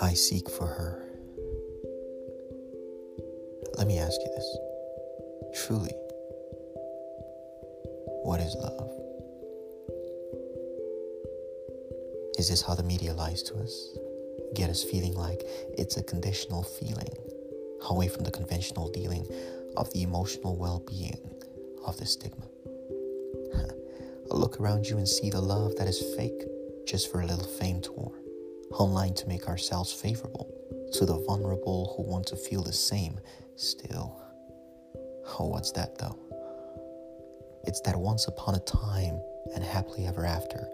I seek for her. Let me ask you this. Truly, what is love? Is this how the media lies to us? Get us feeling like it's a conditional feeling, away from the conventional dealing of the emotional well being of the stigma. Look around you and see the love that is fake just for a little fame tour online to make ourselves favorable to the vulnerable who want to feel the same still. Oh, what's that though? It's that once upon a time and happily ever after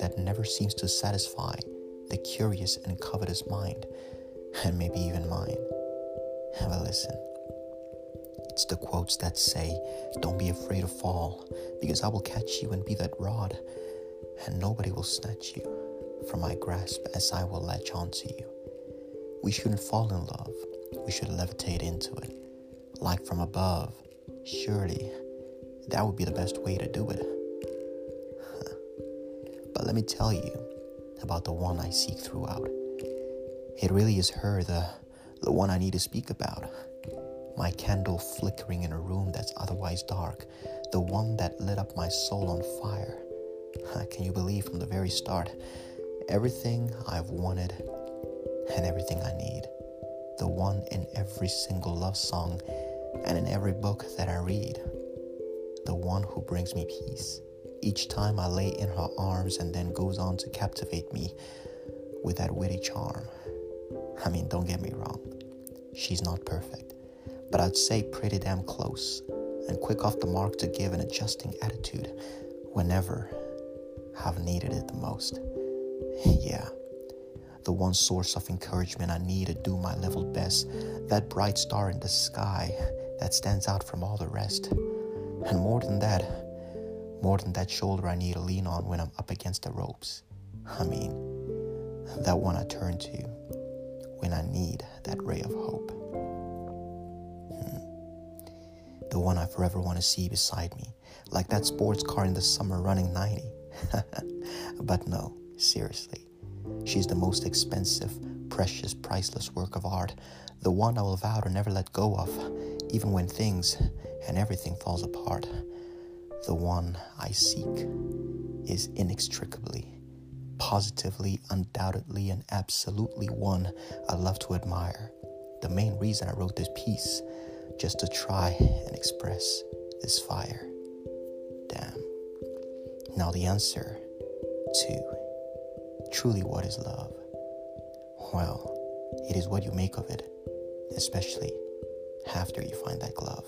that never seems to satisfy the curious and covetous mind, and maybe even mine. Have a listen. It's the quotes that say, Don't be afraid to fall, because I will catch you and be that rod, and nobody will snatch you from my grasp as I will latch onto you. We shouldn't fall in love, we should levitate into it, like from above. Surely, that would be the best way to do it. but let me tell you about the one I seek throughout. It really is her, the, the one I need to speak about. My candle flickering in a room that's otherwise dark, the one that lit up my soul on fire. Can you believe from the very start? everything I've wanted and everything I need. The one in every single love song and in every book that I read. The one who brings me peace each time I lay in her arms and then goes on to captivate me with that witty charm. I mean, don't get me wrong, she's not perfect, but I'd say pretty damn close and quick off the mark to give an adjusting attitude whenever I've needed it the most. Yeah, the one source of encouragement I need to do my level best, that bright star in the sky that stands out from all the rest. And more than that, more than that shoulder I need to lean on when I'm up against the ropes. I mean, that one I turn to one I forever want to see beside me, like that sports car in the summer running 90. but no, seriously. She's the most expensive, precious, priceless work of art, the one I will vow to never let go of, even when things and everything falls apart. The one I seek is inextricably, positively, undoubtedly, and absolutely one I love to admire. The main reason I wrote this piece, just to try and express this fire. Damn. Now, the answer to Truly, what is love? Well, it is what you make of it, especially after you find that glove.